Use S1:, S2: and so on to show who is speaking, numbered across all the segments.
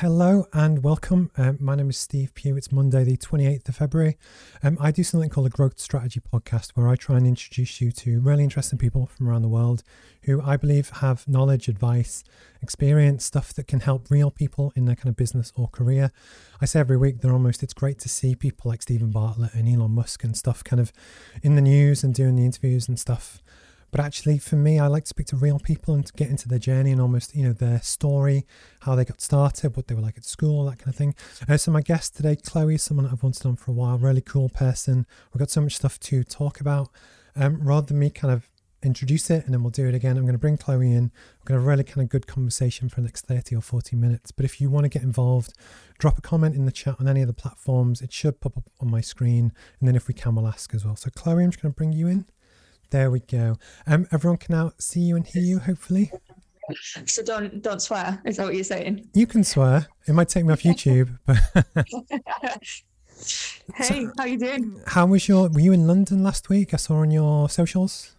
S1: Hello and welcome. Um, my name is Steve Pugh. It's Monday, the 28th of February. Um, I do something called a Growth Strategy podcast where I try and introduce you to really interesting people from around the world who I believe have knowledge, advice, experience, stuff that can help real people in their kind of business or career. I say every week, they're almost, it's great to see people like Steven Bartlett and Elon Musk and stuff kind of in the news and doing the interviews and stuff. But actually, for me, I like to speak to real people and to get into their journey and almost, you know, their story, how they got started, what they were like at school, that kind of thing. Uh, so, my guest today, Chloe, someone I've wanted on for a while, really cool person. We've got so much stuff to talk about. Um, rather than me kind of introduce it and then we'll do it again, I'm going to bring Chloe in. We're going to have a really kind of good conversation for the next 30 or 40 minutes. But if you want to get involved, drop a comment in the chat on any of the platforms. It should pop up on my screen. And then if we can, we'll ask as well. So, Chloe, I'm just going to bring you in. There we go. Um, everyone can now see you and hear you, hopefully.
S2: So don't don't swear. Is that what you're saying?
S1: You can swear. It might take me off YouTube, but
S2: hey, so, how you doing?
S1: How was your? Were you in London last week? I saw on your socials.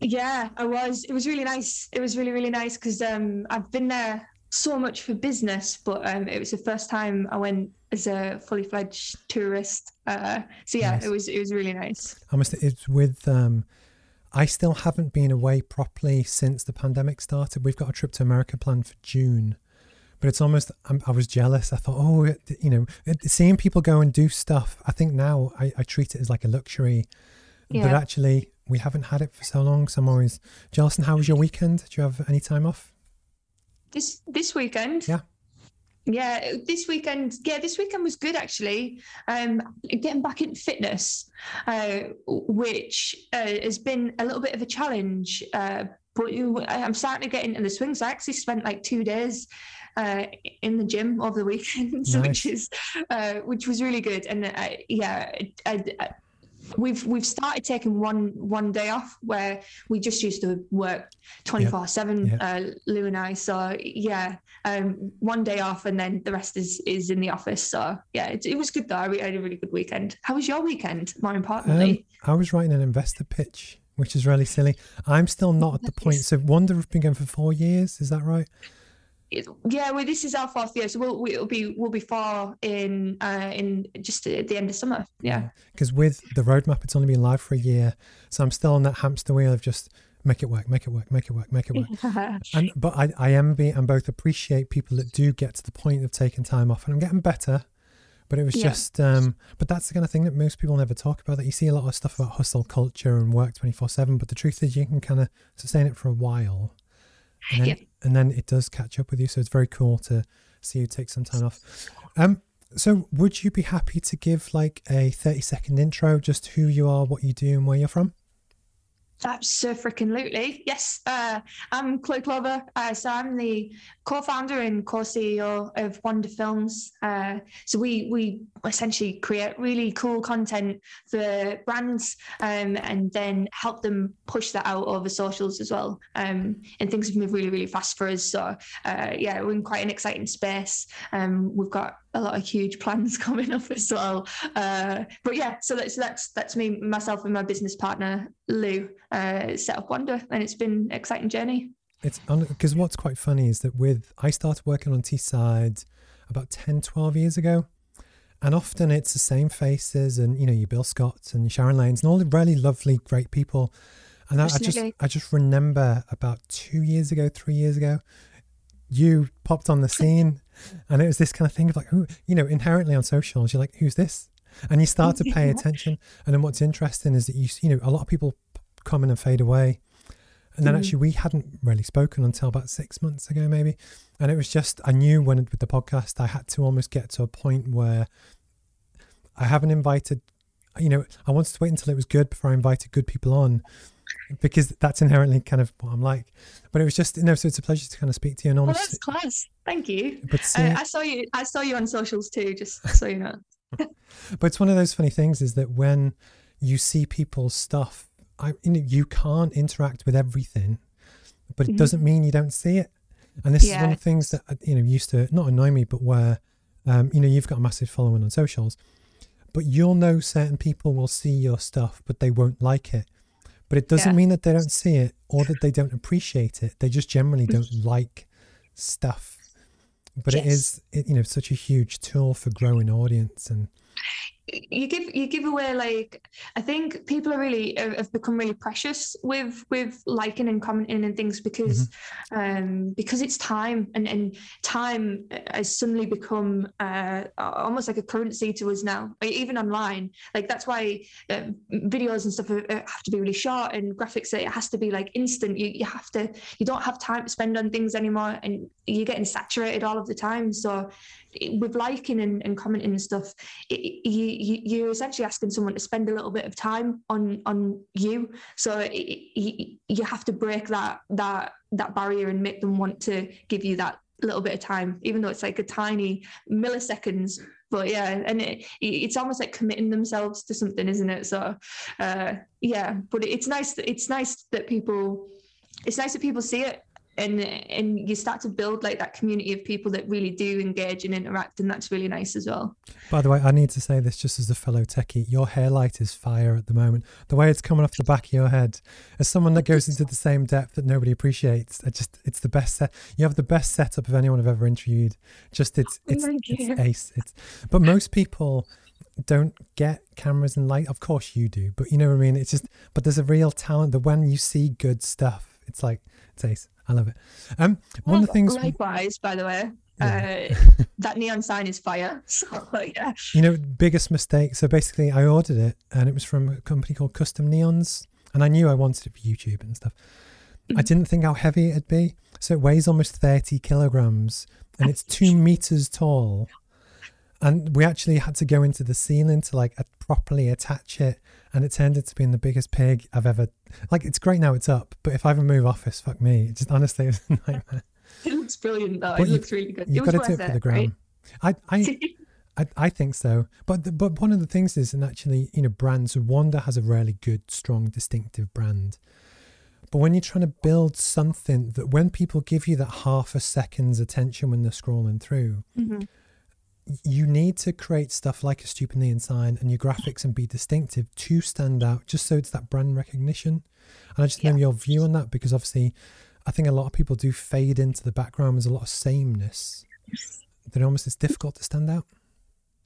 S2: Yeah, I was. It was really nice. It was really really nice because um, I've been there so much for business, but um, it was the first time I went as a fully fledged tourist. Uh, so yeah, nice. it was it was really nice.
S1: I must. It's with um, I still haven't been away properly since the pandemic started. We've got a trip to America planned for June, but it's almost I'm, i was jealous. I thought, oh, you know, seeing people go and do stuff. I think now I, I treat it as like a luxury, yeah. but actually we haven't had it for so long. So I'm always jealous. And how was your weekend? Did you have any time off?
S2: This this weekend,
S1: yeah.
S2: Yeah, this weekend. Yeah, this weekend was good actually. Um, getting back into fitness, uh, which uh, has been a little bit of a challenge. Uh, but I'm starting to get into the swings. I actually spent like two days uh, in the gym over the weekend, nice. which is uh, which was really good. And uh, yeah, I, I, we've we've started taking one one day off where we just used to work 24 7 uh, lou and i so yeah um, one day off and then the rest is is in the office. So yeah it, it was good though. I had a really good weekend. How was your weekend more importantly?
S1: Um, i was writing an investor pitch which is really silly. I'm still not at the point. So Wander have been going for four years. Is that right?
S2: Yeah, well, this is our fourth year, so we'll we'll be we'll be far in uh, in just at the end of summer. Yeah,
S1: because with the roadmap, it's only been live for a year, so I'm still on that hamster wheel of just make it work, make it work, make it work, make it work. and but I I being and both appreciate people that do get to the point of taking time off, and I'm getting better. But it was yeah. just, um, but that's the kind of thing that most people never talk about. That you see a lot of stuff about hustle culture and work twenty four seven, but the truth is you can kind of sustain it for a while and then, and then it does catch up with you. So it's very cool to see you take some time off. Um, so would you be happy to give like a 30 second intro, just who you are, what you do, and where you're from?
S2: Absolutely. Yes. Uh, I'm Chloe Clover. Uh, so I'm the co-founder and co-CEO of Wander Films. Uh, so we we essentially create really cool content for brands um, and then help them push that out over socials as well. Um, and things have moved really, really fast for us. So uh, yeah, we're in quite an exciting space. Um, we've got a lot of huge plans coming up as well. Uh, but yeah, so that's that's that's me, myself, and my business partner Lou uh, set up Wander, and it's been an exciting journey.
S1: It's because what's quite funny is that with I started working on Teesside about 10, 12 years ago. And often it's the same faces and, you know, you Bill Scotts and Sharon Lanes and all the really lovely, great people. And I, I just I just remember about two years ago, three years ago, you popped on the scene and it was this kind of thing of like who you know inherently on socials you're like who's this? And you start to pay attention. And then what's interesting is that you you know a lot of people come in and fade away. And then mm. actually we hadn't really spoken until about six months ago maybe. And it was just i knew when with the podcast i had to almost get to a point where i haven't invited you know i wanted to wait until it was good before i invited good people on because that's inherently kind of what I'm like. But it was just you know, so it's a pleasure to kind of speak to you. And
S2: almost, well, that's class. Thank you. But uh, I saw you. I saw you on socials too. Just so you know.
S1: but it's one of those funny things is that when you see people's stuff, I you know you can't interact with everything, but it mm-hmm. doesn't mean you don't see it. And this yeah. is one of the things that uh, you know used to not annoy me, but where um, you know you've got a massive following on socials, but you'll know certain people will see your stuff, but they won't like it but it doesn't yeah. mean that they don't see it or that they don't appreciate it. They just generally don't mm. like stuff. but yes. it is it, you know such a huge tool for growing audience and
S2: you give you give away like I think people are really have become really precious with with liking and commenting and things because mm-hmm. um because it's time and and time has suddenly become uh almost like a currency to us now even online. Like that's why uh, videos and stuff have to be really short and graphics it has to be like instant. You you have to you don't have time to spend on things anymore and you're getting saturated all of the time. So with liking and, and commenting and stuff, it, you, you are essentially asking someone to spend a little bit of time on on you. So it, you have to break that that that barrier and make them want to give you that little bit of time, even though it's like a tiny milliseconds. But yeah, and it, it's almost like committing themselves to something, isn't it? So uh, yeah, but it's nice. It's nice that people. It's nice that people see it and and you start to build like that community of people that really do engage and interact and that's really nice as well.
S1: By the way i need to say this just as a fellow techie. Your hair light is fire at the moment. The way it's coming off the back of your head as someone that goes into the same depth that nobody appreciates it just it's the best set you have the best setup of anyone i've ever interviewed. Just it's oh it's, it's ace it's but most people don't get cameras and light. Of course you do but you know what i mean? It's just but there's a real talent that when you see good stuff it's like it's ace I love it. Um, one of the things.
S2: Likewise, by the way, yeah. uh, that neon sign is fire. So yeah.
S1: You know, biggest mistake. So basically, I ordered it, and it was from a company called Custom Neons, and I knew I wanted it for YouTube and stuff. Mm-hmm. I didn't think how heavy it'd be. So it weighs almost thirty kilograms, and it's two meters tall. And we actually had to go into the ceiling to like properly attach it and it turned out to being the biggest pig I've ever. Like, it's great now it's up, but if I ever move office, fuck me. It just honestly, it's a nightmare.
S2: It looks brilliant though. But it looks really good.
S1: You've got to do it for the gram. Right? I, I, I, I think so. But the, but one of the things is, and actually, you know, brands. Wander has a really good, strong, distinctive brand. But when you're trying to build something that when people give you that half a second's attention when they're scrolling through, mm-hmm you need to create stuff like a stupid neon sign and your graphics and be distinctive to stand out just so it's that brand recognition. And i just yeah. know your view on that because obviously i think a lot of people do fade into the background there's a lot of sameness. That almost it's difficult to stand out.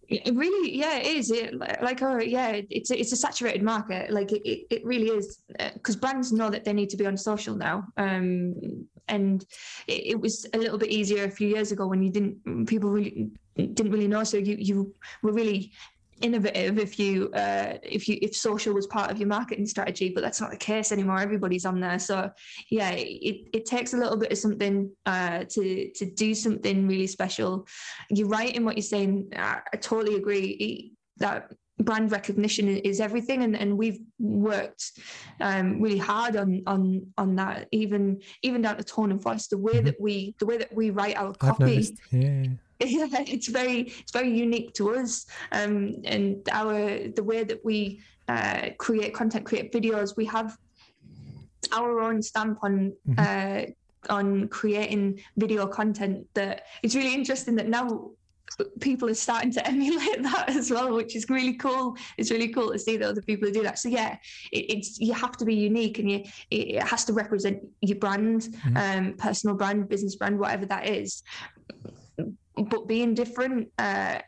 S2: It really yeah it is. It like oh yeah it's a, it's a saturated market. Like it, it, it really is because uh, brands know that they need to be on social now. Um and it, it, was a little bit easier a few years ago when you didn't people really didn't really know. So you you were really innovative if you uh, if you if social was part of your marketing strategy but that's not the case anymore. Everybody's on there. So yeah it, it takes a little bit of something uh, to to do something really special. You're right in what you're saying. I, I totally agree. That brand recognition is everything and, and we've worked um, really hard on on on that even even down to tone and voice. The way mm-hmm. that we the way that we write our copy yeah yeah, it's very it's very unique to us um, and our the way that we uh, create content create videos we have our own stamp on mm-hmm. uh, on creating video content that it's really interesting that now people are starting to emulate that as well, which is really cool. It's really cool to see that other people do that. So yeah, it, it's you have to be unique and you it has to represent your brand, mm-hmm. um, personal brand, business brand, whatever that is but being different, uh,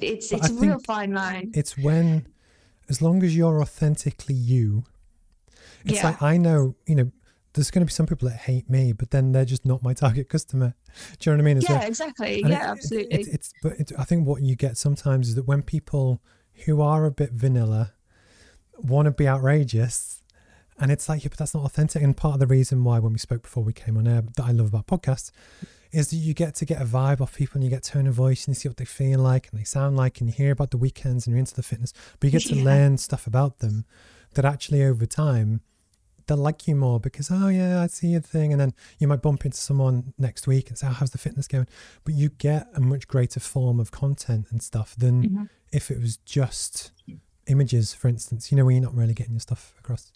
S2: it's but it's I a real fine line.
S1: It's when, as long as you're authentically you, it's yeah. like I know, you know, there's going to be some people that hate me, but then they're just not my target customer. Do you know what I mean?
S2: As yeah, well? exactly. And yeah, it, absolutely.
S1: It, it, it's but I think what you get sometimes is that when people who are a bit vanilla want to be outrageous, and it's like, yeah, but that's not authentic. And part of the reason why, when we spoke before we came on air, that I love about podcasts is that you get to get a vibe off people and you get tone of voice and you see what they feel like and they sound like and you hear about the weekends and you're into the fitness, but you get to yeah. learn stuff about them that actually over time they'll like you more because oh yeah I see your thing and then you might bump into someone next week and say oh, how's the fitness going but you get a much greater form of content and stuff than mm-hmm. if it was just images for instance you know where you're not really getting your stuff across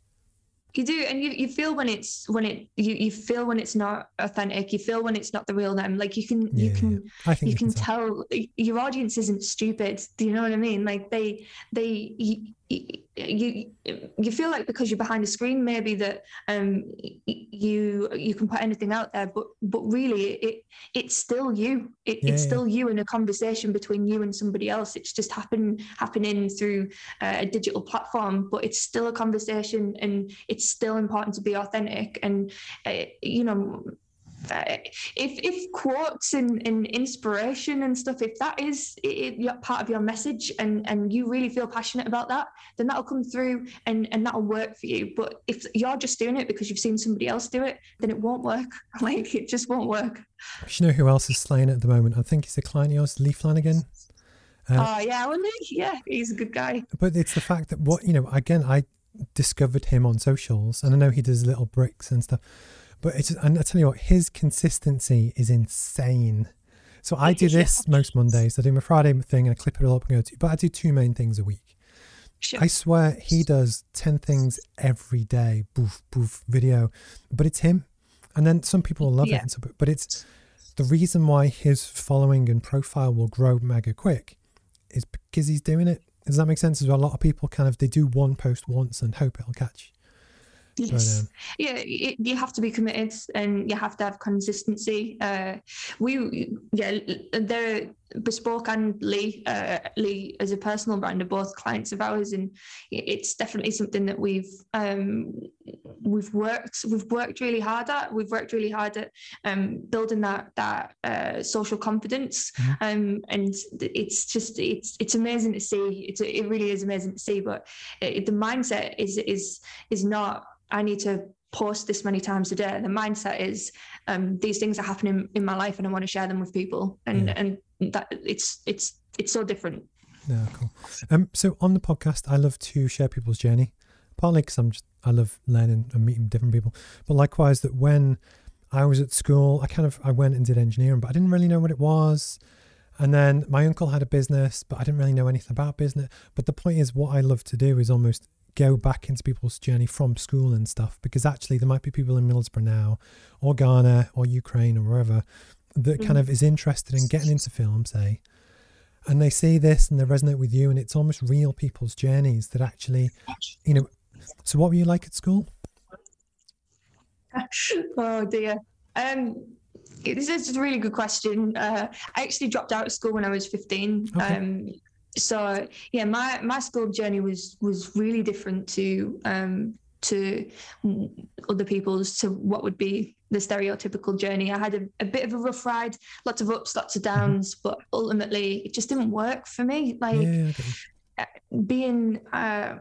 S2: you do and you, you feel when it's when it you, you feel when it's not authentic you feel when it's not the real them. Like you can yeah, you can yeah. you, you can tell. your audience isn't stupid. Do you know what i mean? Like they they you you you feel like because you're behind a screen maybe that um you you can put anything out there but but really it it's still you. It, yeah, it's yeah. still you in a conversation between you and somebody else. It's just happen happening through uh, a digital platform but it's still a conversation and it's still important to be authentic. And uh, you know if if quotes and, and inspiration and stuff if that is it, it, part of your message and and you really feel passionate about that then that'll come through and and that'll work for you. But if you're just doing it because you've seen somebody else do it then it won't work. Like it just won't work.
S1: You know who else is slaying at the moment? I think he's a client of yours lee flanagan.
S2: Uh, oh uh, yeah well, yeah he's a good guy.
S1: But it's the fact that what you know again i discovered him on socials and i know he does little bricks and stuff but it's and I tell you what, his consistency is insane. So I do this most Mondays. I do my Friday thing and I clip it all up and go to. But I do two main things a week. Sure. I swear he does ten things every day. Boof boof video, but it's him. And then some people love yeah. it. But it's the reason why his following and profile will grow mega quick is because he's doing it. Does that make sense? As well, a lot of people kind of they do one post once and hope it'll catch.
S2: Yes. um, yeah, it, you have to be committed and you have to have consistency. Uh, we, yeah, they're bespoke and Lee, uh, Lee as a personal brand are both clients of ours, and it's definitely something that we've um, we've worked we've worked really hard at. We've worked really hard at um, building that that uh, social confidence, mm-hmm. um, and it's just it's it's amazing to see. It's it really is amazing to see, but it, the mindset is is is not I need to post this many times a day. The mindset is um, these things are happening in my life, and I want to share them with people. And yeah. and that it's it's it's so different.
S1: Yeah, cool. Um, so on the podcast, I love to share people's journey, partly because I'm just I love learning and meeting different people, but likewise that when I was at school, I kind of I went and did engineering, but I didn't really know what it was. And then my uncle had a business, but I didn't really know anything about business. But the point is, what I love to do is almost go back into people's journey from school and stuff because actually there might be people in Middlesbrough now or Ghana or Ukraine or wherever that mm. kind of is interested in getting into film say. And they see this and they resonate with you and it's almost real people's journeys that actually you know so what were you like at school?
S2: Oh dear. Um this is a really good question. Uh, i actually dropped out of school when i was 15 okay. um so yeah, my my school journey was was really different to um, to other people's to what would be the stereotypical journey. I had a, a, bit of a rough ride, lots of ups, lots of mm-hmm. downs, but ultimately it just didn't work for me. Like yeah, okay. Uh, being uh,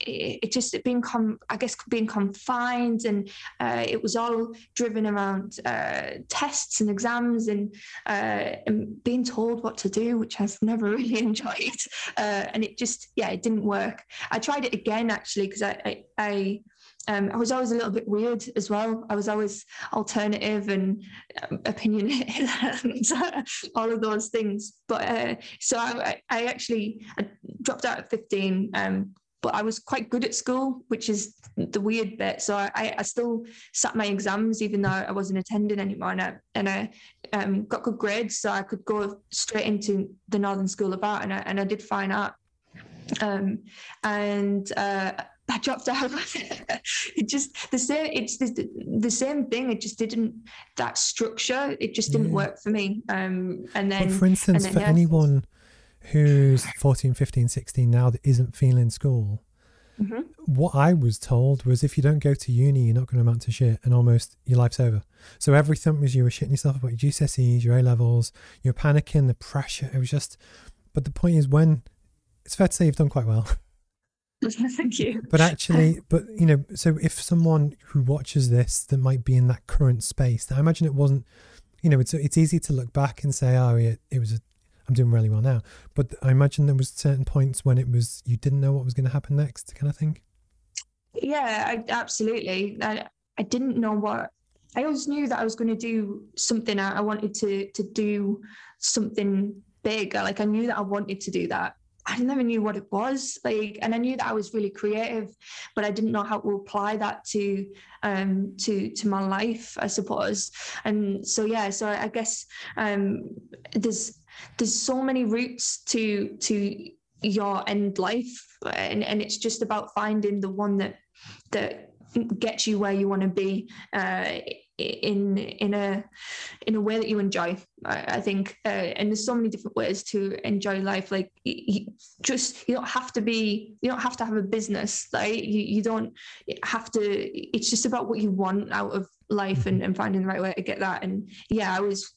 S2: it, just being com- I guess being confined and uh, it was all driven around uh, tests and exams and, uh, and, being told what to do, which I've never really enjoyed. Uh, and it just yeah, it didn't work. I tried it again actually because I, I, I um, I was always a little bit weird as well. I was always alternative and um, opinionated and all of those things. But uh, so I, I actually I dropped out at 15 um, but I was quite good at school, which is the weird bit. So I, I still sat my exams even though I wasn't attending anymore, and I, and I um, got good grades, so I could go straight into the Northern School of Art, and I, and I did fine art. Um, and uh, I dropped out. it just the same. It's the, the, same thing. It just didn't that structure. It just didn't yeah. work for me. Um, and then,
S1: but for instance, then, for yeah. anyone who's 14, 15, 16 now that isn't feeling school, mm-hmm. what I was told was if you don't go to uni, you're not going to amount to shit and almost your life's over. So everything was you were shitting yourself about your GCSEs, your A levels, you're panicking, the pressure. It was just, but the point is when it's fair to say you've done quite well.
S2: Thank you.
S1: But actually, but you know, so if someone who watches this that might be in that current space, I imagine it wasn't, you know, it's it's easy to look back and say, oh, yeah, it was a I'm doing really well now. But I imagine there was certain points when it was you didn't know what was going to happen next, kind of thing.
S2: Yeah, I, absolutely. I, I didn't know what. I always knew that I was going to do something. I, I wanted to to do something big. Like I knew that I wanted to do that. I never knew what it was like, and I knew that I was really creative, but I didn't know how to apply that to um to to my life, I suppose. And so yeah, so I guess um there's there's so many routes to to your end life and, and it's just about finding the one that that gets you where you want to be uh, in in a in a way that you enjoy i, I think. Uh, and there's so many different ways to enjoy life like you just you don't have to be you don't have to have a business like you, you don't have to it's just about what you want out of life and, and finding the right way to get that. And yeah i was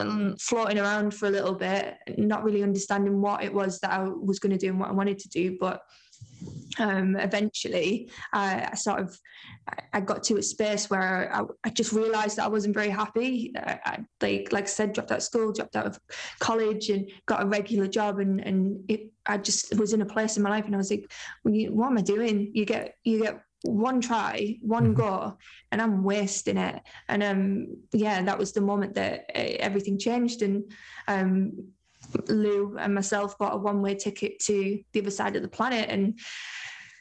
S2: um, floating around for a little bit not really understanding what it was that i was going to do and what i wanted to do but um, eventually uh, I sort of I got to a space where I, I just realized that I wasn't very happy. I, I, like like I said dropped out of school dropped out of college and got a regular job and and it, I just was in a place in my life and I was like what am I doing? You get you get one try one mm-hmm. go and I'm wasting it and um yeah that was the moment that uh, everything changed and um Lou and myself bought a one way ticket to the other side of the planet and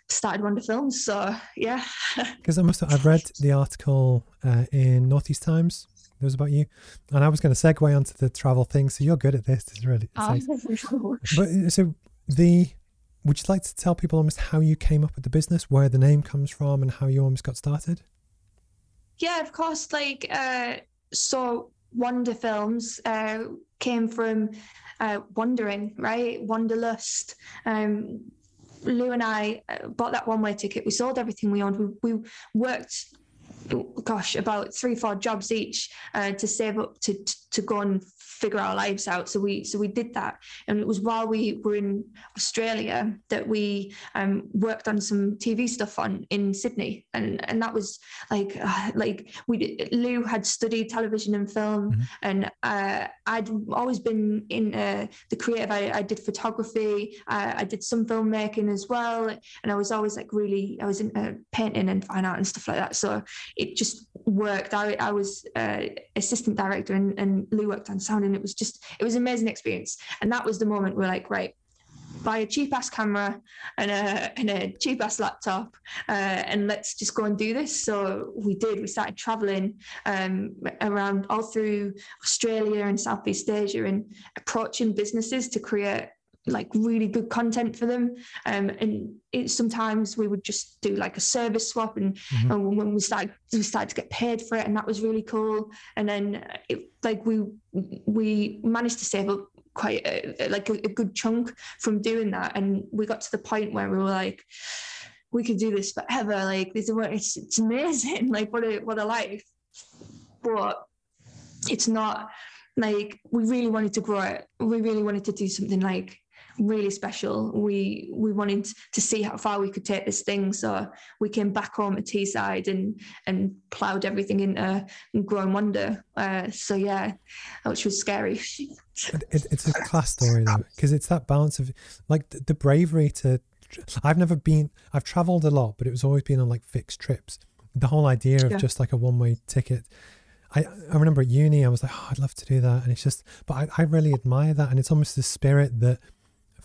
S2: started Wander Films. So yeah.
S1: Because I must have, I've read the article uh, in Northeast Times. It was about you, and I was going to segue onto the travel thing. So you're good at this. It's really. It's oh, but so the, would you like to tell people almost how you came up with the business, where the name comes from, and how you almost got started?
S2: Yeah, of course. Like uh, so, Wander Films uh, came from uh, wandering, right? Wanderlust. Um, Lou and I uh, bought that one way ticket. We sold everything we owned. We, we worked, gosh, about three, four jobs each uh, to save up to, to go and figure our lives out. So we so we did that, and it was while we were in Australia that we um, worked on some TV stuff on in Sydney, and and that was like uh, like we Lou had studied television and film, mm-hmm. and uh, I'd always been in uh, the creative. I, I did photography, I did some filmmaking as well, and I was always like really I was in painting and fine art and stuff like that. So it just worked. I I was uh, assistant director, and, and Lou worked on sound and it was just it was an amazing experience. And that was the moment we're like right buy a cheap ass camera and a, and a cheap ass laptop uh, and let's just go and do this. So we did we started traveling um, around all through australia and southeast asia and approaching businesses to create like really good content for them. Um, and it, sometimes we would just do like a service swap and, mm-hmm. and, when we started we started to get paid for it and that was really cool. And then it, like we we managed to save up quite a, like a, a good chunk from doing that. And we got to the point where we were like we could do this forever. Like this it's, it's amazing. Like what a what a life. But it's not like we really wanted to grow it. We really wanted to do something like really special. We we wanted to see how far we could take this thing, so we came back home at Teesside and and ploughed everything into growing Wander. Uh, so yeah, which was scary.
S1: it, it's a class story though, because it's that balance of like the, the bravery to. I've never been. I've travelled a lot, but it was always been on like fixed trips. The whole idea of yeah. just like a one way ticket. I, I remember at uni, I was like, oh, I'd love to do that. And it's just, but I, I really admire that. And it's almost the spirit that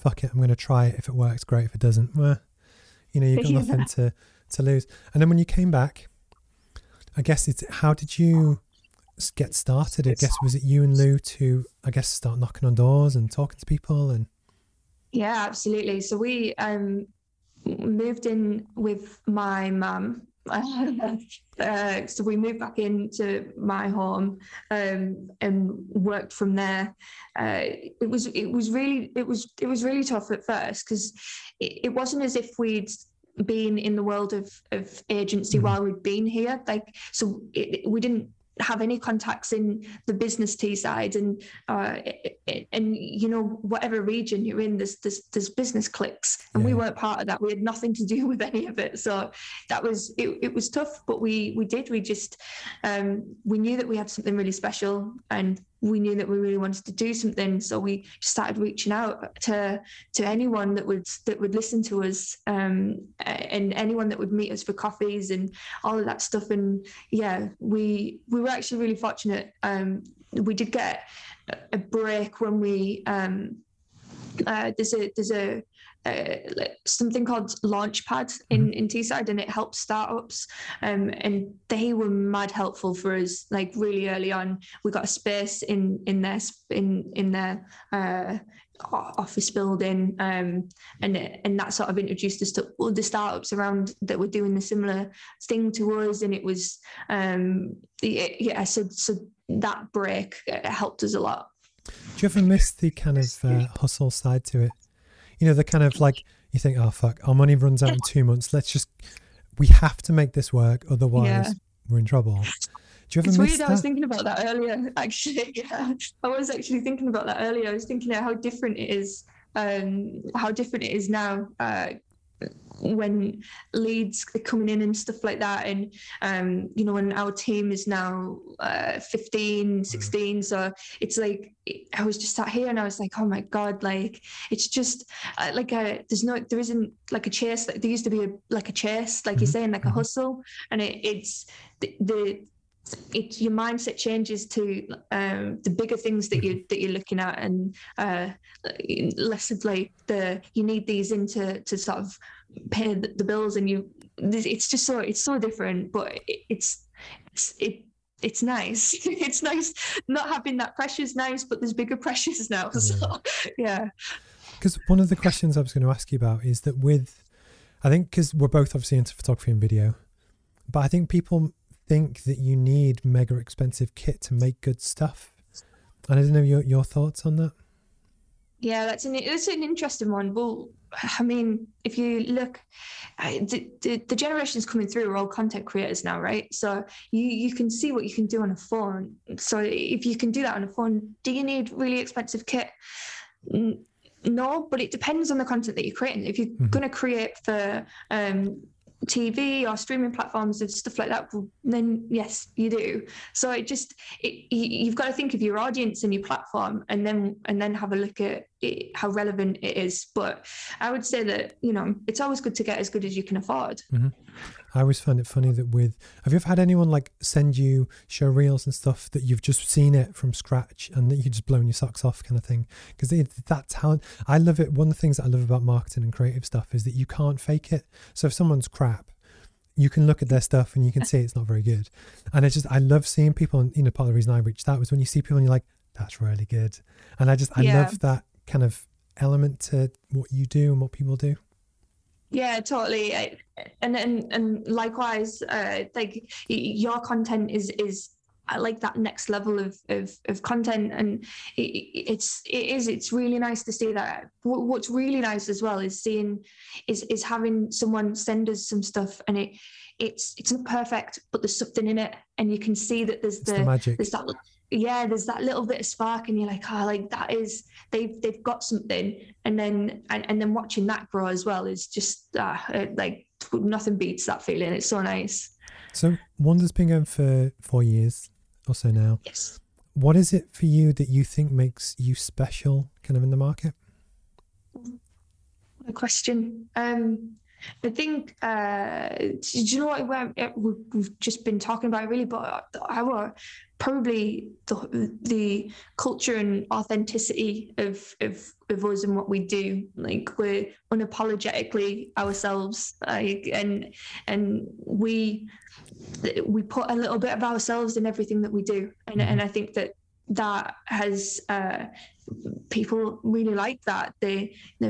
S1: fuck it, I'm going to try it. If it works, great. If it doesn't, well, you know, you've got nothing to, to lose. And then when you came back, I guess it's how did you get started? I guess was it you and Lou to, I guess, start knocking on doors and talking to people and.
S2: Yeah, absolutely. So we um, moved in with my mum uh, so we moved back into my home um, and worked from there. Uh, it was it was really it was it was really tough at first because it, it wasn't as if we'd been in the world of of agency mm-hmm. while we'd been here. Like so, it, we didn't have any contacts in the business Teesside and uh, and you know whatever region you're in there's there's, there's business cliques. And yeah. we weren't part of that. We had nothing to do with any of it. So that was it, it was tough but we we did. We just um, we knew that we had something really special and we knew that we really wanted to do something. So we started reaching out to to anyone that would that would listen to us um, and anyone that would meet us for coffees and all of that stuff. And yeah we we were actually really fortunate. Um, we did get a break when we um, uh, there's a there's a uh, something called Launchpad in mm-hmm. in Teesside, and it helps startups. Um, and they were mad helpful for us. Like really early on, we got a space in in their in in their uh, office building um, and and that sort of introduced us to all the startups around that were doing the similar thing to us and it was um, yeah so so that break uh, helped us a lot
S1: do you ever miss the kind of uh, hustle side to it you know the kind of like you think oh fuck our money runs out in two months let's just we have to make this work otherwise yeah. we're in trouble
S2: do you ever it's weird. That? I was thinking about that earlier. Actually, yeah, I was actually thinking about that earlier. I was thinking how different it is, um, how different it is now. Uh, when leads are coming in and stuff like that and um, you know when our team is now uh, 15 mm. 16 mm. so it's like i was just sat here and i was like oh my god like it's just uh, like a there's no there isn't like a chase like there used to be a like a chase like mm-hmm. you're saying like a mm-hmm. hustle and it, it's the, the it, your mindset changes to um, the bigger things that you that you're looking at, and uh, less of like the you need these into to sort of pay the, the bills, and you it's just so it's so different, but it, it's it's it it's nice. it's nice not having that pressure is nice, but there's bigger pressures now. So yeah.
S1: Because one of the questions I was going to ask you about is that with, I think because we're both obviously into photography and video, but I think people think that you need mega expensive kit to make good stuff. And I don't know your your thoughts on that.
S2: Yeah, that's an that's an interesting one. Well, I mean, if you look, the, the, the generations coming through are all content creators now, right? So you you can see what you can do on a phone. So if you can do that on a phone, do you need really expensive kit? No, but it depends on the content that you're creating. If you're mm-hmm. going to create for um, TV or streaming platforms and stuff like that, then yes, you do. So it just it, you've got to think of your audience and your platform, and then and then have a look at it, how relevant it is. But I would say that you know it's always good to get as good as you can afford.
S1: Mm-hmm. I always find it funny that with have you ever had anyone like send you show reels and stuff that you've just seen it from scratch and that you just blown your socks off kind of thing because that talent I love it. One of the things that I love about marketing and creative stuff is that you can't fake it. So if someone's crap, you can look at their stuff and you can see it's not very good. And it's just I love seeing people. And you know, part of the reason I reached out was when you see people and you're like, that's really good. And I just I yeah. love that kind of element to what you do and what people do.
S2: Yeah, totally. And and and likewise, uh, like your content is is I like that next level of of, of content, and it, it's it is it's really nice to see that. What's really nice as well is seeing is is having someone send us some stuff, and it it's it's not perfect, but there's something in it, and you can see that there's the, the
S1: magic.
S2: there's that yeah there's that little bit of spark and you're like oh like that is they've they've got something. And then and, and then watching that grow as well is just uh, like nothing beats that feeling. It's so nice.
S1: So Wander's been going for four years or so now.
S2: Yes.
S1: What is it for you that you think makes you special kind of in the market?
S2: What a question. Um I think, uh, do you know what? We've just been talking about really, but our probably the the culture and authenticity of of of us and what we do. Like we're unapologetically ourselves, like and and we we put a little bit of ourselves in everything that we do, and and I think that that has uh, people really like that. They, they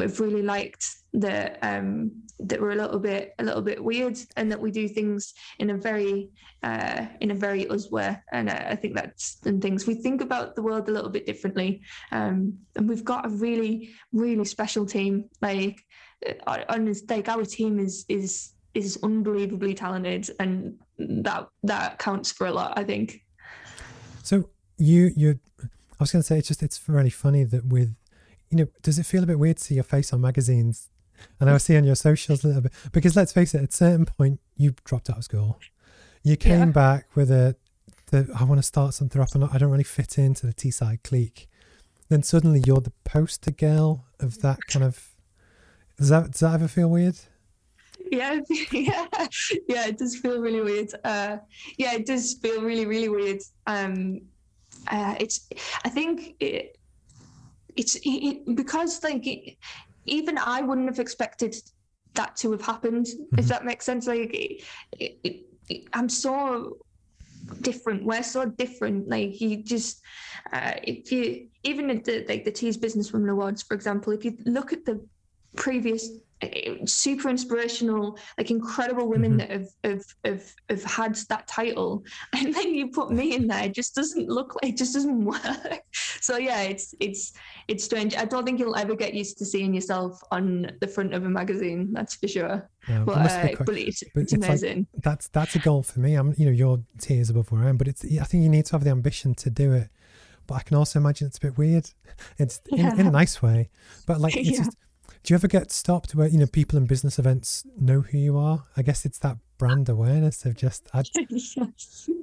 S2: have really liked that um, that we're a little bit a little bit weird, and that we do things in a very uh, in a very us way. And I, I think that's and things we think about the world a little bit differently. Um, and we've got a really really special team. Like, on uh, like our team is is is unbelievably talented, and that that counts for a lot. I think.
S1: So you you was going to say it's just it's really funny that with you know does it feel a bit weird to see your face on magazines? And I was seeing your socials a little bit because let's face it at a certain point you dropped out of school. You came yeah. back with a the I want to start something up and I don't really fit into the Teesside clique. Then suddenly you're the poster girl of that kind of does that does that ever feel weird?
S2: Yeah yeah yeah it does feel really weird. Uh yeah it does feel really really weird. Um uh, it's I think it, it's it, because like it, even I wouldn't have expected that to have happened. Mm-hmm. If that makes sense, like it, it, it, I'm so different. We're so different. Like you just, uh, if you even at the like the Tees Businesswoman Awards, for example, if you look at the previous super inspirational, like incredible women mm-hmm. that have, have have have had that title, and then you put me in there. It just doesn't look like it just doesn't work. So yeah, it's it's it's strange. I don't think you'll ever get used to seeing yourself on the front of a magazine. That's for sure. Yeah, but, uh, but it's, but it's, it's amazing.
S1: Like, that's that's a goal for me. I'm you know your tears above where I am, but it's I think you need to have the ambition to do it. But I can also imagine it's a bit weird. It's yeah. in, in a nice way, but like it's yeah. just do you ever get stopped where you know people in business events know who you are? I guess it's that brand awareness of just.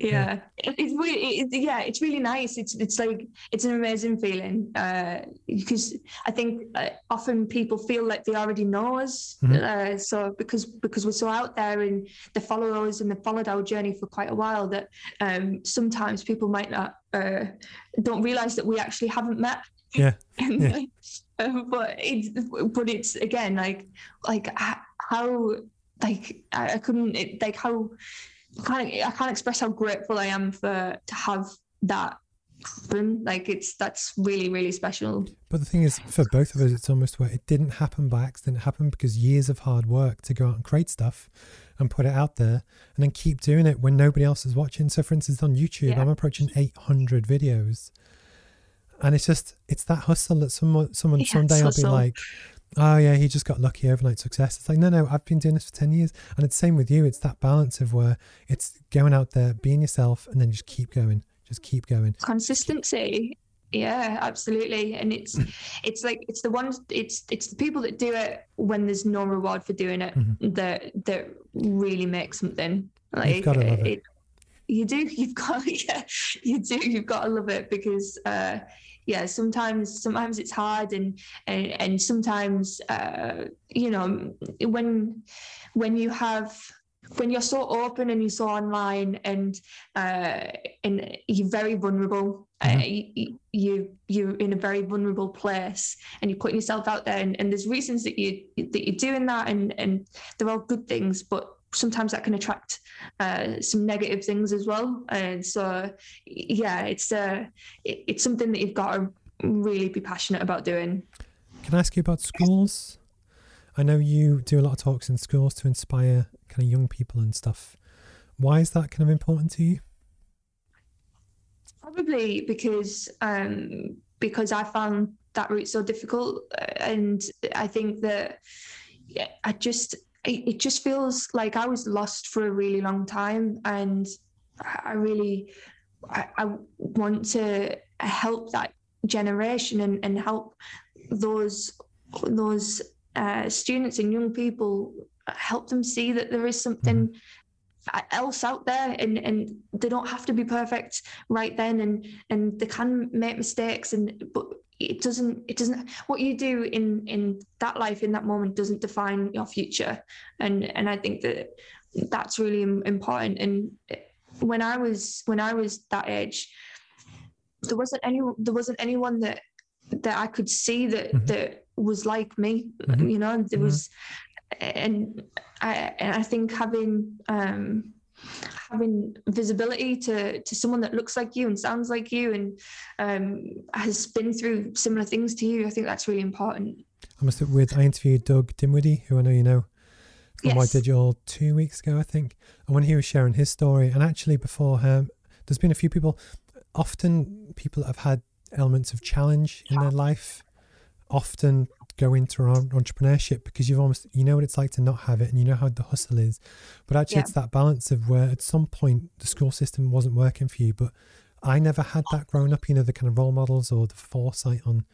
S2: Yeah, yeah. it's really, it, yeah, it's really nice. It's it's like it's an amazing feeling uh, because I think uh, often people feel like they already know us. Mm-hmm. Uh, so because because we're so out there and they follow us and they followed our journey for quite a while that um, sometimes people might not uh, don't realize that we actually haven't met.
S1: Yeah. yeah.
S2: Um, but it's but it's again like like how like I, couldn't it, like how I can't I can't express how grateful I am for to have that happen. Like it's that's really really special.
S1: But the thing is, for both of us, it's almost where it didn't happen by accident. It happened because years of hard work to go out and create stuff and put it out there, and then keep doing it when nobody else is watching. So, for instance, on YouTube, yeah. I'm approaching 800 videos and it's just it's that hustle that someone someone someday will be like oh yeah he just got lucky overnight success. It's like no no i've been doing this for 10 years. And it's the same with you. It's that balance of where it's going out there being yourself and then just keep going just keep going.
S2: Consistency. Yeah absolutely. And it's it's like it's the ones it's it's the people that do it when there's no reward for doing it mm-hmm. that that really make something. Like You've got to love it. it you do you've got yeah you do you've got to love it because uh yeah sometimes sometimes it's hard and and, and sometimes uh, you know when when you have when you're so open and you're so online and uh, and you're very vulnerable uh, mm-hmm. uh, you, you you're in a very vulnerable place and you're putting yourself out there and, and there's reasons that you that you're doing that and and they're all good things but sometimes that can attract uh, some negative things as well. And so, yeah, it's uh, it, it's something that you've got to really be passionate about doing.
S1: Can I ask you about schools? I know you do a lot of talks in schools to inspire kind of young people and stuff. Why is that kind of important to you?
S2: Probably because um, because I found that route so difficult, uh, and I think that I just it, it just feels like I was lost for a really long time, and I really I, I want to help that generation and, and help those those uh, students and young people help them see that there is something mm-hmm. else out there and and they don't have to be perfect right then and and they can make mistakes and but it doesn't it doesn't what you do in in that life in that moment doesn't define your future and and i think that that's really important and when i was when i was that age there wasn't any there wasn't anyone that that i could see that mm-hmm. that was like me mm-hmm. you know there mm-hmm. was and i and i think having um having visibility to to someone that looks like you and sounds like you and um, has been through similar things to you, I think that's really important.
S1: I must have with I interviewed Doug Dinwiddie, who I know you know from yes. Digital two weeks ago, I think, and when he was sharing his story, and actually before him, there's been a few people. Often, people have had elements of challenge in their life. Often go into entrepreneurship because you've almost you know what it's like to not have it and you know how the hustle is. But actually yeah. it's that balance of where at some point the school system wasn't working for you but i never had that growing up you know the kind of role models or the foresight on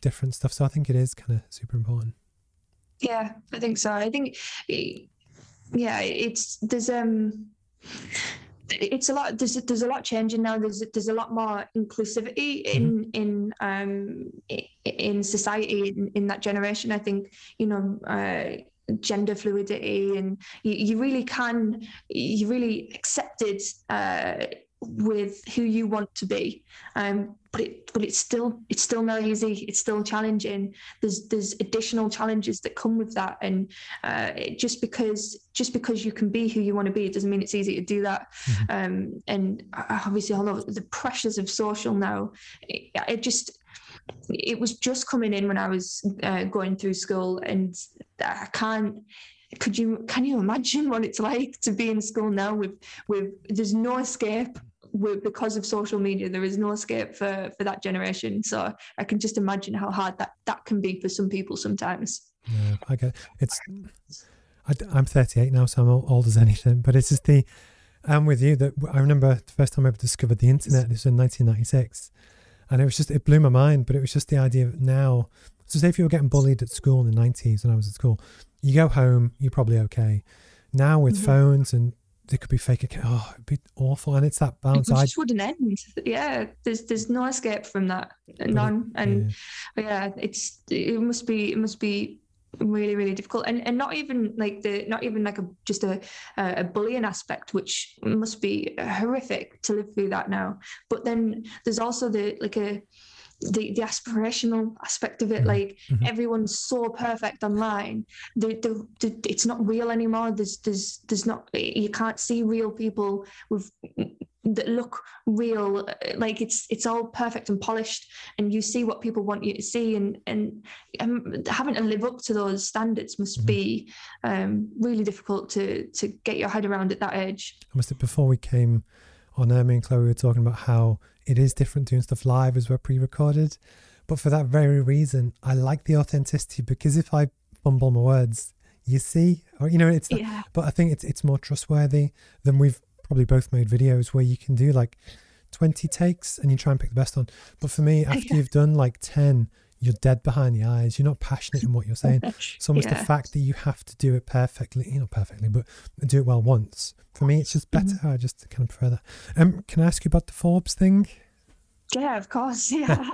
S1: different stuff. So i think it is kind of super important.
S2: Yeah i think so. I think yeah it's there's um it's a lot there's there's a lot changing now there's there's a lot more inclusivity in mm-hmm. in um in society in, in, that generation i think you know uh, gender fluidity and you, you really can you really accepted uh with who you want to be. Um, but it but it's still it's still not easy. It's still challenging. There's there's additional challenges that come with that, and uh, just because just because you can be who you want to be, it doesn't mean it's easy to do that. Mm-hmm. Um, and obviously, all of the pressures of social now, it, it just it was just coming in when I was uh, going through school, and I can't could you can you imagine what it's like to be in school now with with there's no escape with, because of social media there is no escape for for that generation so i can just imagine how hard that that can be for some people sometimes
S1: yeah i get it's I, i'm 38 now so i'm old as anything but it's just the i'm with you that i remember the first time i ever discovered the internet this was in 1996 and it was just it blew my mind but it was just the idea of now so say if you were getting bullied at school in the 90s when i was at school you go home, you're probably okay. Now with mm-hmm. phones and they could be fake account. Oh, it'd be awful, and it's that balance.
S2: It just wouldn't end. Yeah, there's there's no escape from that, none. And yeah. yeah, it's it must be it must be really really difficult and and not even like the not even like a just a a bullying aspect which must be horrific to live through that now but then there's also the like a the, the aspirational aspect of it mm-hmm. like mm-hmm. everyone's so perfect online the, the, the, it's not real anymore there's there's there's not you can't see real people with that look real like it's it's all perfect and polished and you see what people want you to see and and um, having to live up to those standards must mm-hmm. be um, really difficult to to get your head around at that age I
S1: must say, before we came on Ermi and Chloe were talking about how it is different doing stuff live as we're pre-recorded. But for that very reason, I like the authenticity because if I fumble my words, you see, or you know, it's. Yeah. but I think it's it's more trustworthy than we've probably both made videos where you can do like twenty takes and you try and pick the best one. But for me, after yeah. you've done like ten, you're dead behind the eyes. You're not passionate in what you're saying. So almost yeah. the fact that you have to do it perfectly, you know, perfectly, but do it well once. For me, it's just better. Mm-hmm. I just kind of prefer that. Um, can I ask you about the Forbes thing?
S2: Yeah, of course. Yeah.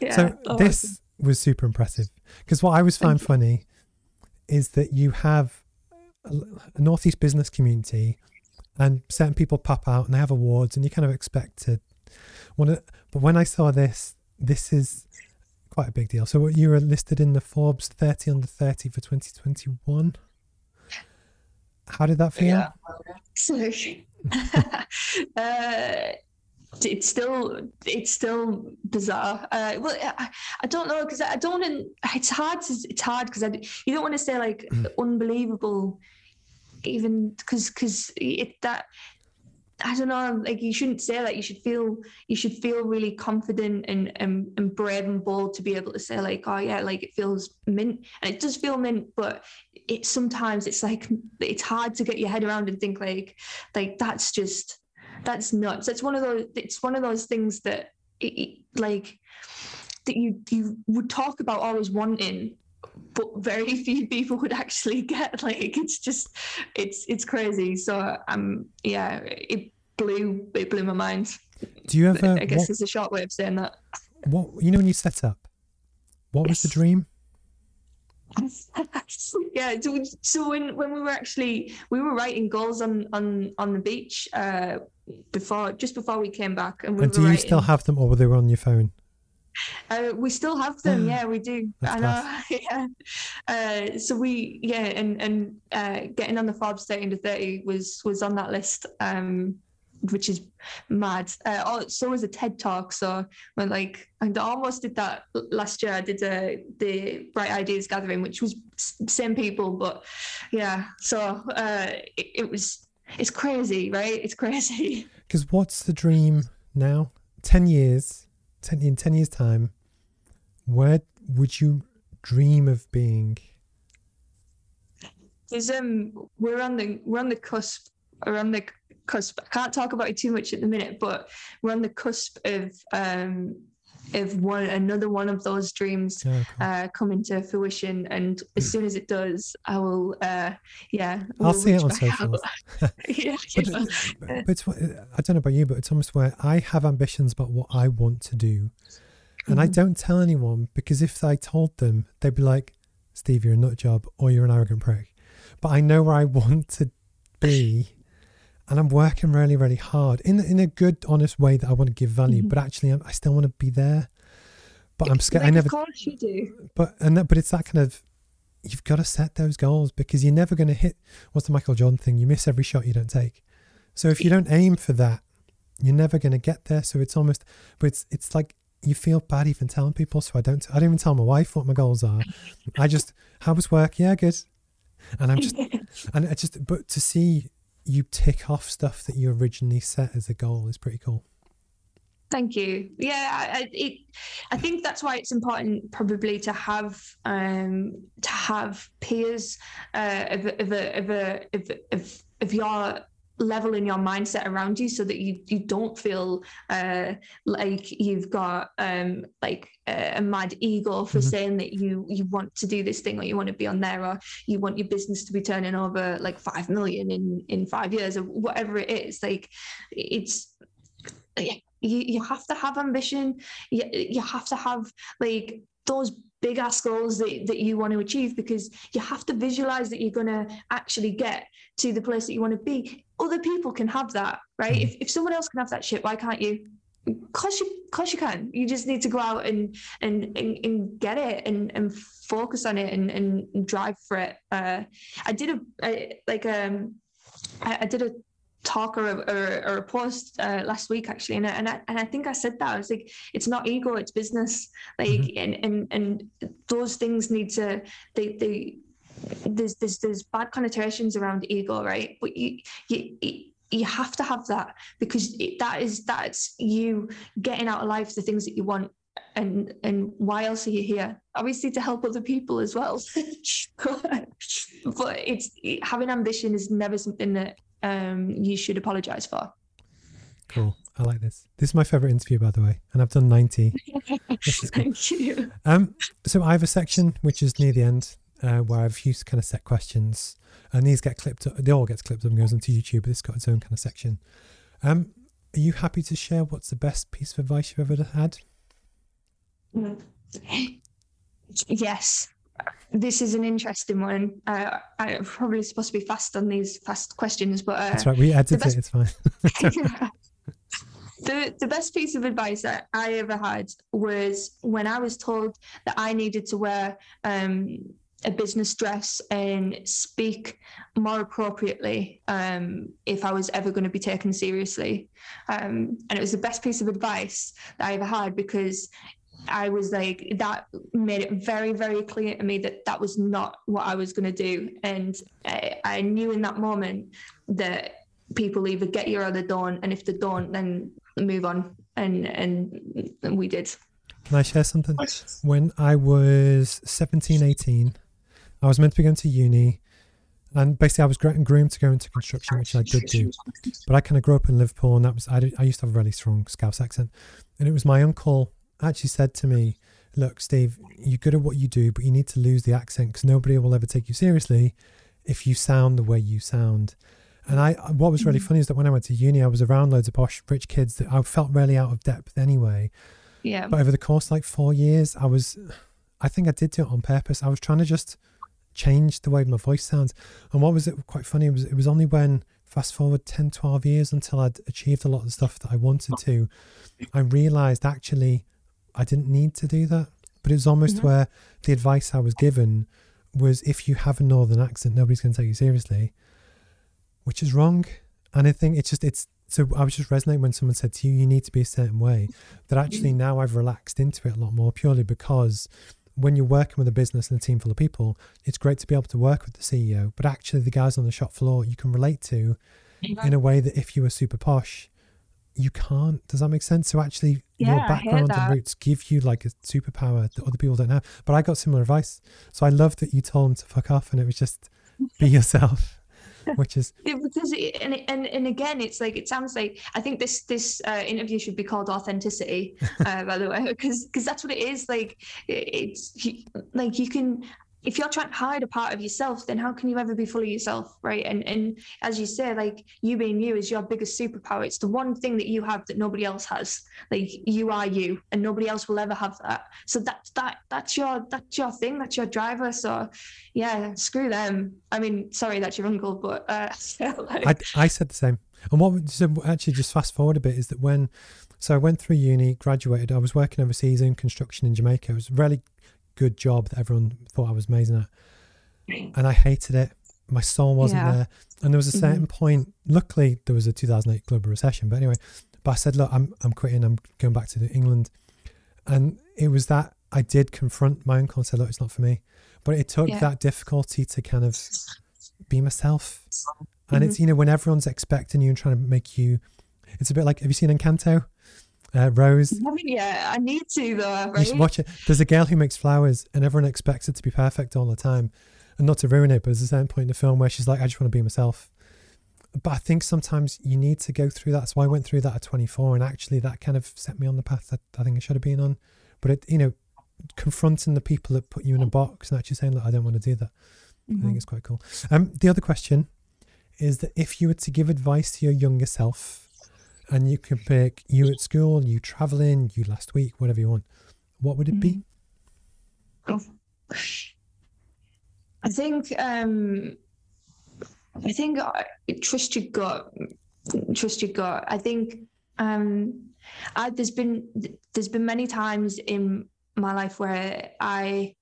S1: yeah. So oh, this was super impressive because what I always find funny is that you have a, a northeast business community and certain people pop out and they have awards and you kind of expect to but when i saw this this is quite a big deal. So you were listed in the Forbes 30 under 30 for 2021. How did that feel? Yeah.
S2: So, uh, it's still it's still bizarre. Uh, well, I, I don't know because I don't. Want it's hard. To, it's hard because you don't want to say like mm. unbelievable, even because because it that I don't know, like you shouldn't say that. You should feel you should feel really confident and, and and brave and bold to be able to say like, oh yeah, like it feels mint, and it does feel mint, but it sometimes it's like it's hard to get your head around and think like, like that's just that's nuts. It's one of those. It's one of those things that it, like that you you would talk about always wanting but very few people would actually get like it's just it's it's crazy. So um yeah it blew it blew my mind.
S1: Do you ever
S2: i guess what, it's a short way of saying that.
S1: what you know when you set up what yes. was the dream?
S2: Yeah so, so when when we were actually we were writing goals on on on the beach uh before just before we came back and we
S1: and do you
S2: writing,
S1: still have them or were they on your phone
S2: uh, we still have them, yeah, we do. That's I know, yeah. Uh, so we, yeah, and and uh, getting on the Forbes 30 under 30 was was on that list, um, which is mad. Uh, oh, so was a TED talk. So when like I almost did that last year. I did a, uh, the Bright Ideas Gathering, which was same people, but yeah. So uh, it, it was. It's crazy, right? It's crazy.
S1: Because what's the dream now? Ten years 10, in 10 years' time, where would you dream of being?
S2: Is um we're on the we're on the cusp around the cusp. I can't talk about it too much at the minute, but we're on the cusp of um of one another one of those dreams yeah, uh, coming to fruition. And as hmm. soon as it does, I will. Uh, yeah,
S1: I'll see it on socials. yeah, but, but it's, I don't know about you, but it's almost where I have ambitions about what I want to do, and mm-hmm. I don't tell anyone because if I told them, they'd be like, "Steve, you're a nut job, or you're an arrogant prick." But I know where I want to be. And I'm working really, really hard in in a good, honest way that I want to give value, mm-hmm. but actually, I'm, i still want to be there. But I'm scared.
S2: Like,
S1: I never.
S2: Of course you do.
S1: But and that, but it's that kind of you've got to set those goals because you're never going to hit. What's the Michael Jordan thing? You miss every shot you don't take. So if you don't aim for that, you're never going to get there. So it's almost, but it's it's like you feel bad even telling people. So I don't. I don't even tell my wife what my goals are. I just how was work? Yeah, good. And I'm just and I just but to see you tick off stuff that you originally set as a goal is pretty cool.
S2: Thank you. Yeah, I, it, I think that's why it's important probably to have um, to have peers uh, of, of, of, of, of, of your level in your mindset around you so that you you don't feel uh, like you've got um, like a, a, mad ego for mm-hmm. saying that you you want to do this thing or you want to be on there or you want your business to be turning over like five million in in five years or whatever it is like it's yeah you, you have to have ambition you, you have to have like those big ass goals that, that you want to achieve because you have to visualize that you're going to actually get to the place that you want to be. Other people can have that right? Mm. if, if someone else can have that shit why can't you? Cause you cause you can. You just need to go out and and and, and get it and and focus on it and, and drive for it. Uh i did a, a like um I, I did a talk or a, or, or a post uh, last week actually and I, and I, and I think I said that I was like it's not ego it's business like mm-hmm. and, and and those things need to they they there's there's there's bad connotations around ego right? But you you you have to have that because it, that is that's you getting out of life the things that you want and and why else are you here? Obviously to help other people as well. But it's having ambition is never something that um, you should apologize for.
S1: Cool. I like this. This is my favorite interview, by the way, and I've done 90.
S2: Thank you.
S1: Um, so I have a section which is near the end uh, where I've used kind of set questions, and these get clipped. Up, they all get clipped up and goes onto YouTube, but it's got its own kind of section. Um, are you happy to share what's the best piece of advice you've ever had?
S2: Yes this is an interesting one. Uh, I'm probably supposed to be fast on these fast questions, but uh,
S1: that's right. We edited best, it. It's fine.
S2: the the best piece of advice that I ever had was when I was told that I needed to wear um, a business dress and speak more appropriately um, if I was ever going to be taken seriously. Um, and it was the best piece of advice that I ever had because I was like, that made it very, very clear to me that that was not what I was going to do. And I, I, knew in that moment that people either get you or they don't. And if they don't, then move on. And, and, and we did.
S1: Can I share something? When I was 17, 18, I was meant to be going to uni. And basically, I was groomed to go into construction, which I did do. But I kind of grew up in Liverpool, and that was I, did, I used to have a really strong Scouse accent. And it was my uncle actually said to me, Look, Steve, you're good at what you do, but you need to lose the accent because nobody will ever take you seriously if you sound the way you sound. And I, what was really mm. funny is that when I went to uni, I was around loads of posh, rich kids that I felt really out of depth anyway.
S2: Yeah.
S1: But over the course like four years, I was, I think I did do it on purpose. I was trying to just change the way my voice sounds. And what was it quite funny was it was only when fast forward 10, 12 years until I'd achieved a lot of the stuff that I wanted to, I realized actually I didn't need to do that. But it was almost mm-hmm. where the advice I was given was if you have a northern accent, nobody's going to take you seriously, which is wrong. And I think it's just, it's, so I was just resonating when someone said to you, you need to be a certain way. That actually mm-hmm. now I've relaxed into it a lot more purely because when you're working with a business and a team full of people, it's great to be able to work with the CEO, but actually the guys on the shop floor you can relate to in a way that if you were super posh, you can't. Does that make sense? So actually, yeah, your background and roots give you like a superpower that other people don't have. But I got similar advice, so I love that you told him to fuck off, and it was just be yourself, which is
S2: because it, and and and again, it's like it sounds like I think this this uh, interview should be called authenticity, uh, by the way, because because that's what it is. Like it's like you can if you're trying to hide a part of yourself, then how can you ever be fully yourself, right? And and as you say, like you being you is your biggest superpower. It's the one thing that you have that nobody else has. Like you are you, and nobody else will ever have that. So that's that that's your that's your thing. That's your driver. So yeah, screw them. I mean, sorry, that's your uncle, but uh,
S1: like... I I said the same. And what so actually just fast forward a bit is that when so I went through uni, graduated, I was working overseas in construction in Jamaica. It was really good job that everyone thought I was amazing at. And I hated it. My soul wasn't
S2: Yeah.
S1: there. And there was a certain
S2: Mhm.
S1: point, luckily there was a 2008 global recession, but anyway, but I said, look, I'm I'm quitting, I'm going back to England. And it was that I did confront my uncle and said, look, it's not for me. But it took
S2: Yeah.
S1: that difficulty to kind of be myself. And it's, you know, when everyone's expecting you and trying to make you, it's a bit like, have you seen Encanto? Uh, Rose,
S2: I I need to though,
S1: you should watch it. There's a girl who makes flowers and everyone expects it to be perfect all the time. And not to ruin it, but there's a certain point in the film where she's like, I just want to be myself. But I think sometimes you need to go through that. So I went through that at 24 and actually that kind of set me on the path that I think I should have been on. But it, you know, confronting the people that put you in a box and actually saying, look, I don't want to do that. I think
S2: Mhm.
S1: it's quite cool. Um, the other question is that if you were to give advice to your younger self, and you could pick you at school, you traveling, you last week, whatever you want, what would it be?
S2: Oh. I think um I think uh, trust your gut. Trust your gut. I think um I there's been there's been many times in my life where I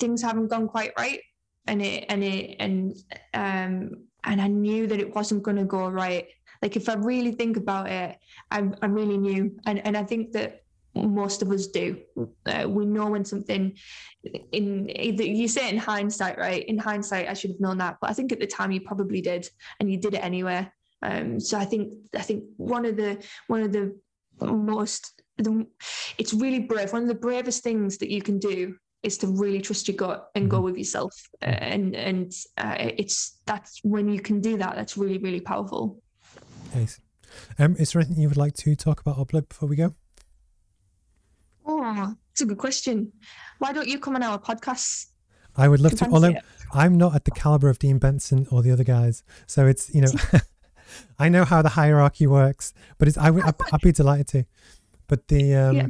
S2: things haven't gone quite right and it and it and um and I knew that it wasn't going to go right. Like if I really think about it, I'm I'm really new, and and I think that most of us do. Uh, we know when something in either you say it in hindsight, right? In hindsight, I should have known that, but I think at the time you probably did, and you did it anyway. Um, so I think I think one of the one of the most the, it's really brave. One of the bravest things that you can do is to really trust your gut and go with yourself. Uh, and and uh, it's that's when you can do that. That's really really powerful.
S1: Ace. Um, is there anything you would like to talk about or plug before we go?
S2: Oh, it's a good question. Why don't you come on our podcast?
S1: I would love to, although
S2: it.
S1: I'm not at the caliber of Dean Benson or the other guys. So it's, you know, I know how the hierarchy works, but it's, I would, I'd, I'd be delighted to. But the, um,
S2: Yeah.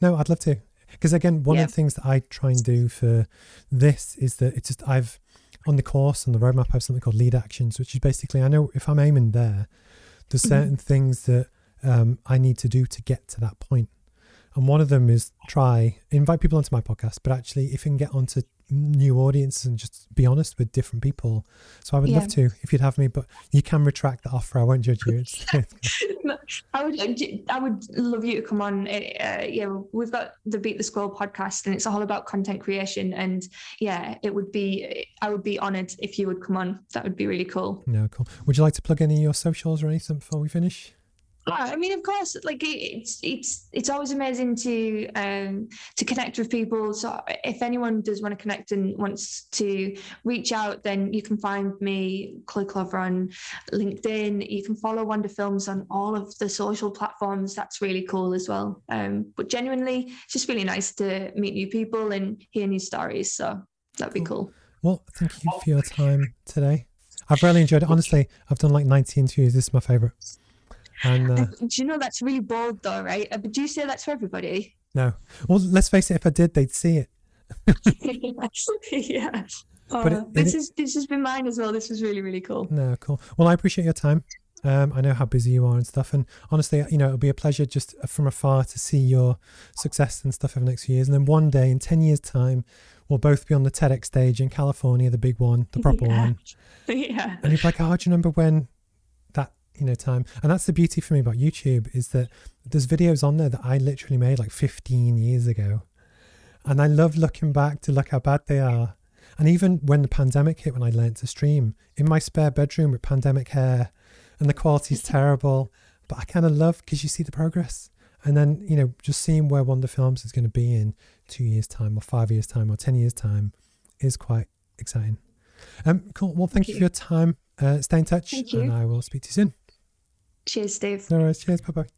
S1: no, I'd love to. Because again, one
S2: Yeah.
S1: of the things that I try and do for this is that it's just, I've, on the course, on the roadmap, I have something called lead actions, which is basically, I know if I'm aiming there, there's
S2: Mhm.
S1: certain things that um, I need to do to get to that point. And one of them is try invite people onto my podcast, but actually, if you can get onto new audiences and just be honest with different people. So I would love to if you'd have me, but you can retract that offer. I won't judge you.
S2: I would, I would love you to come on. Uh, yeah, we've got the Beat the Scroll podcast, and it's all about content creation. And yeah, it would be, I would be honoured if you would come on. That would be really cool.
S1: no, cool. Would you like to plug any of your socials or anything before we finish?
S2: Yeah, I mean, of course, like it's it's it's always amazing to um to connect with people. So if anyone does want to connect and wants to reach out, then you can find me, Chloe Clover, on LinkedIn. You can follow Wander Films on all of the social platforms. That's really cool as well. Um, but genuinely, it's just really nice to meet new people and hear new stories. So that'd be cool.
S1: Well, thank you for your time today. I've really enjoyed it. Honestly, I've done like 19 interviews. This is my favorite. And uh,
S2: Do you know that's really bold, though, right? Uh, But do you say that to everybody?
S1: no, well, let's face it. If I did, they'd see it.
S2: yeah.
S1: But
S2: Uh,
S1: it-
S2: this
S1: it-
S2: is this has been mine as well. This was really really cool.
S1: No, cool. Well, I appreciate your time. Um, I know how busy you are and stuff, and honestly, you know, it'll be a pleasure just from afar to see your success and stuff over the next few years. And then one day, in ten years' time, we'll both be on the TEDx stage in California, the big one, the proper
S2: Yeah.
S1: one,
S2: yeah.
S1: and you're like, "Oh, do you remember when you know time?" And that's the beauty for me about YouTube is that there's videos on there that I literally made like 15 years ago, and I love looking back to look how bad they are. And even when the pandemic hit, when I learned to stream in my spare bedroom with pandemic hair, and the quality's terrible, but I kind of love because you see the progress. And then, you know, just seeing where Wander Films is going to be in two years' time, or five years' time, or 10 years' time is quite exciting. Um, cool. Well, thank,
S2: Thank
S1: you for your time. Uh, stay in touch, and I will speak to you soon.
S2: Cheers, Steve.
S1: No worries. Cheers. Bye bye.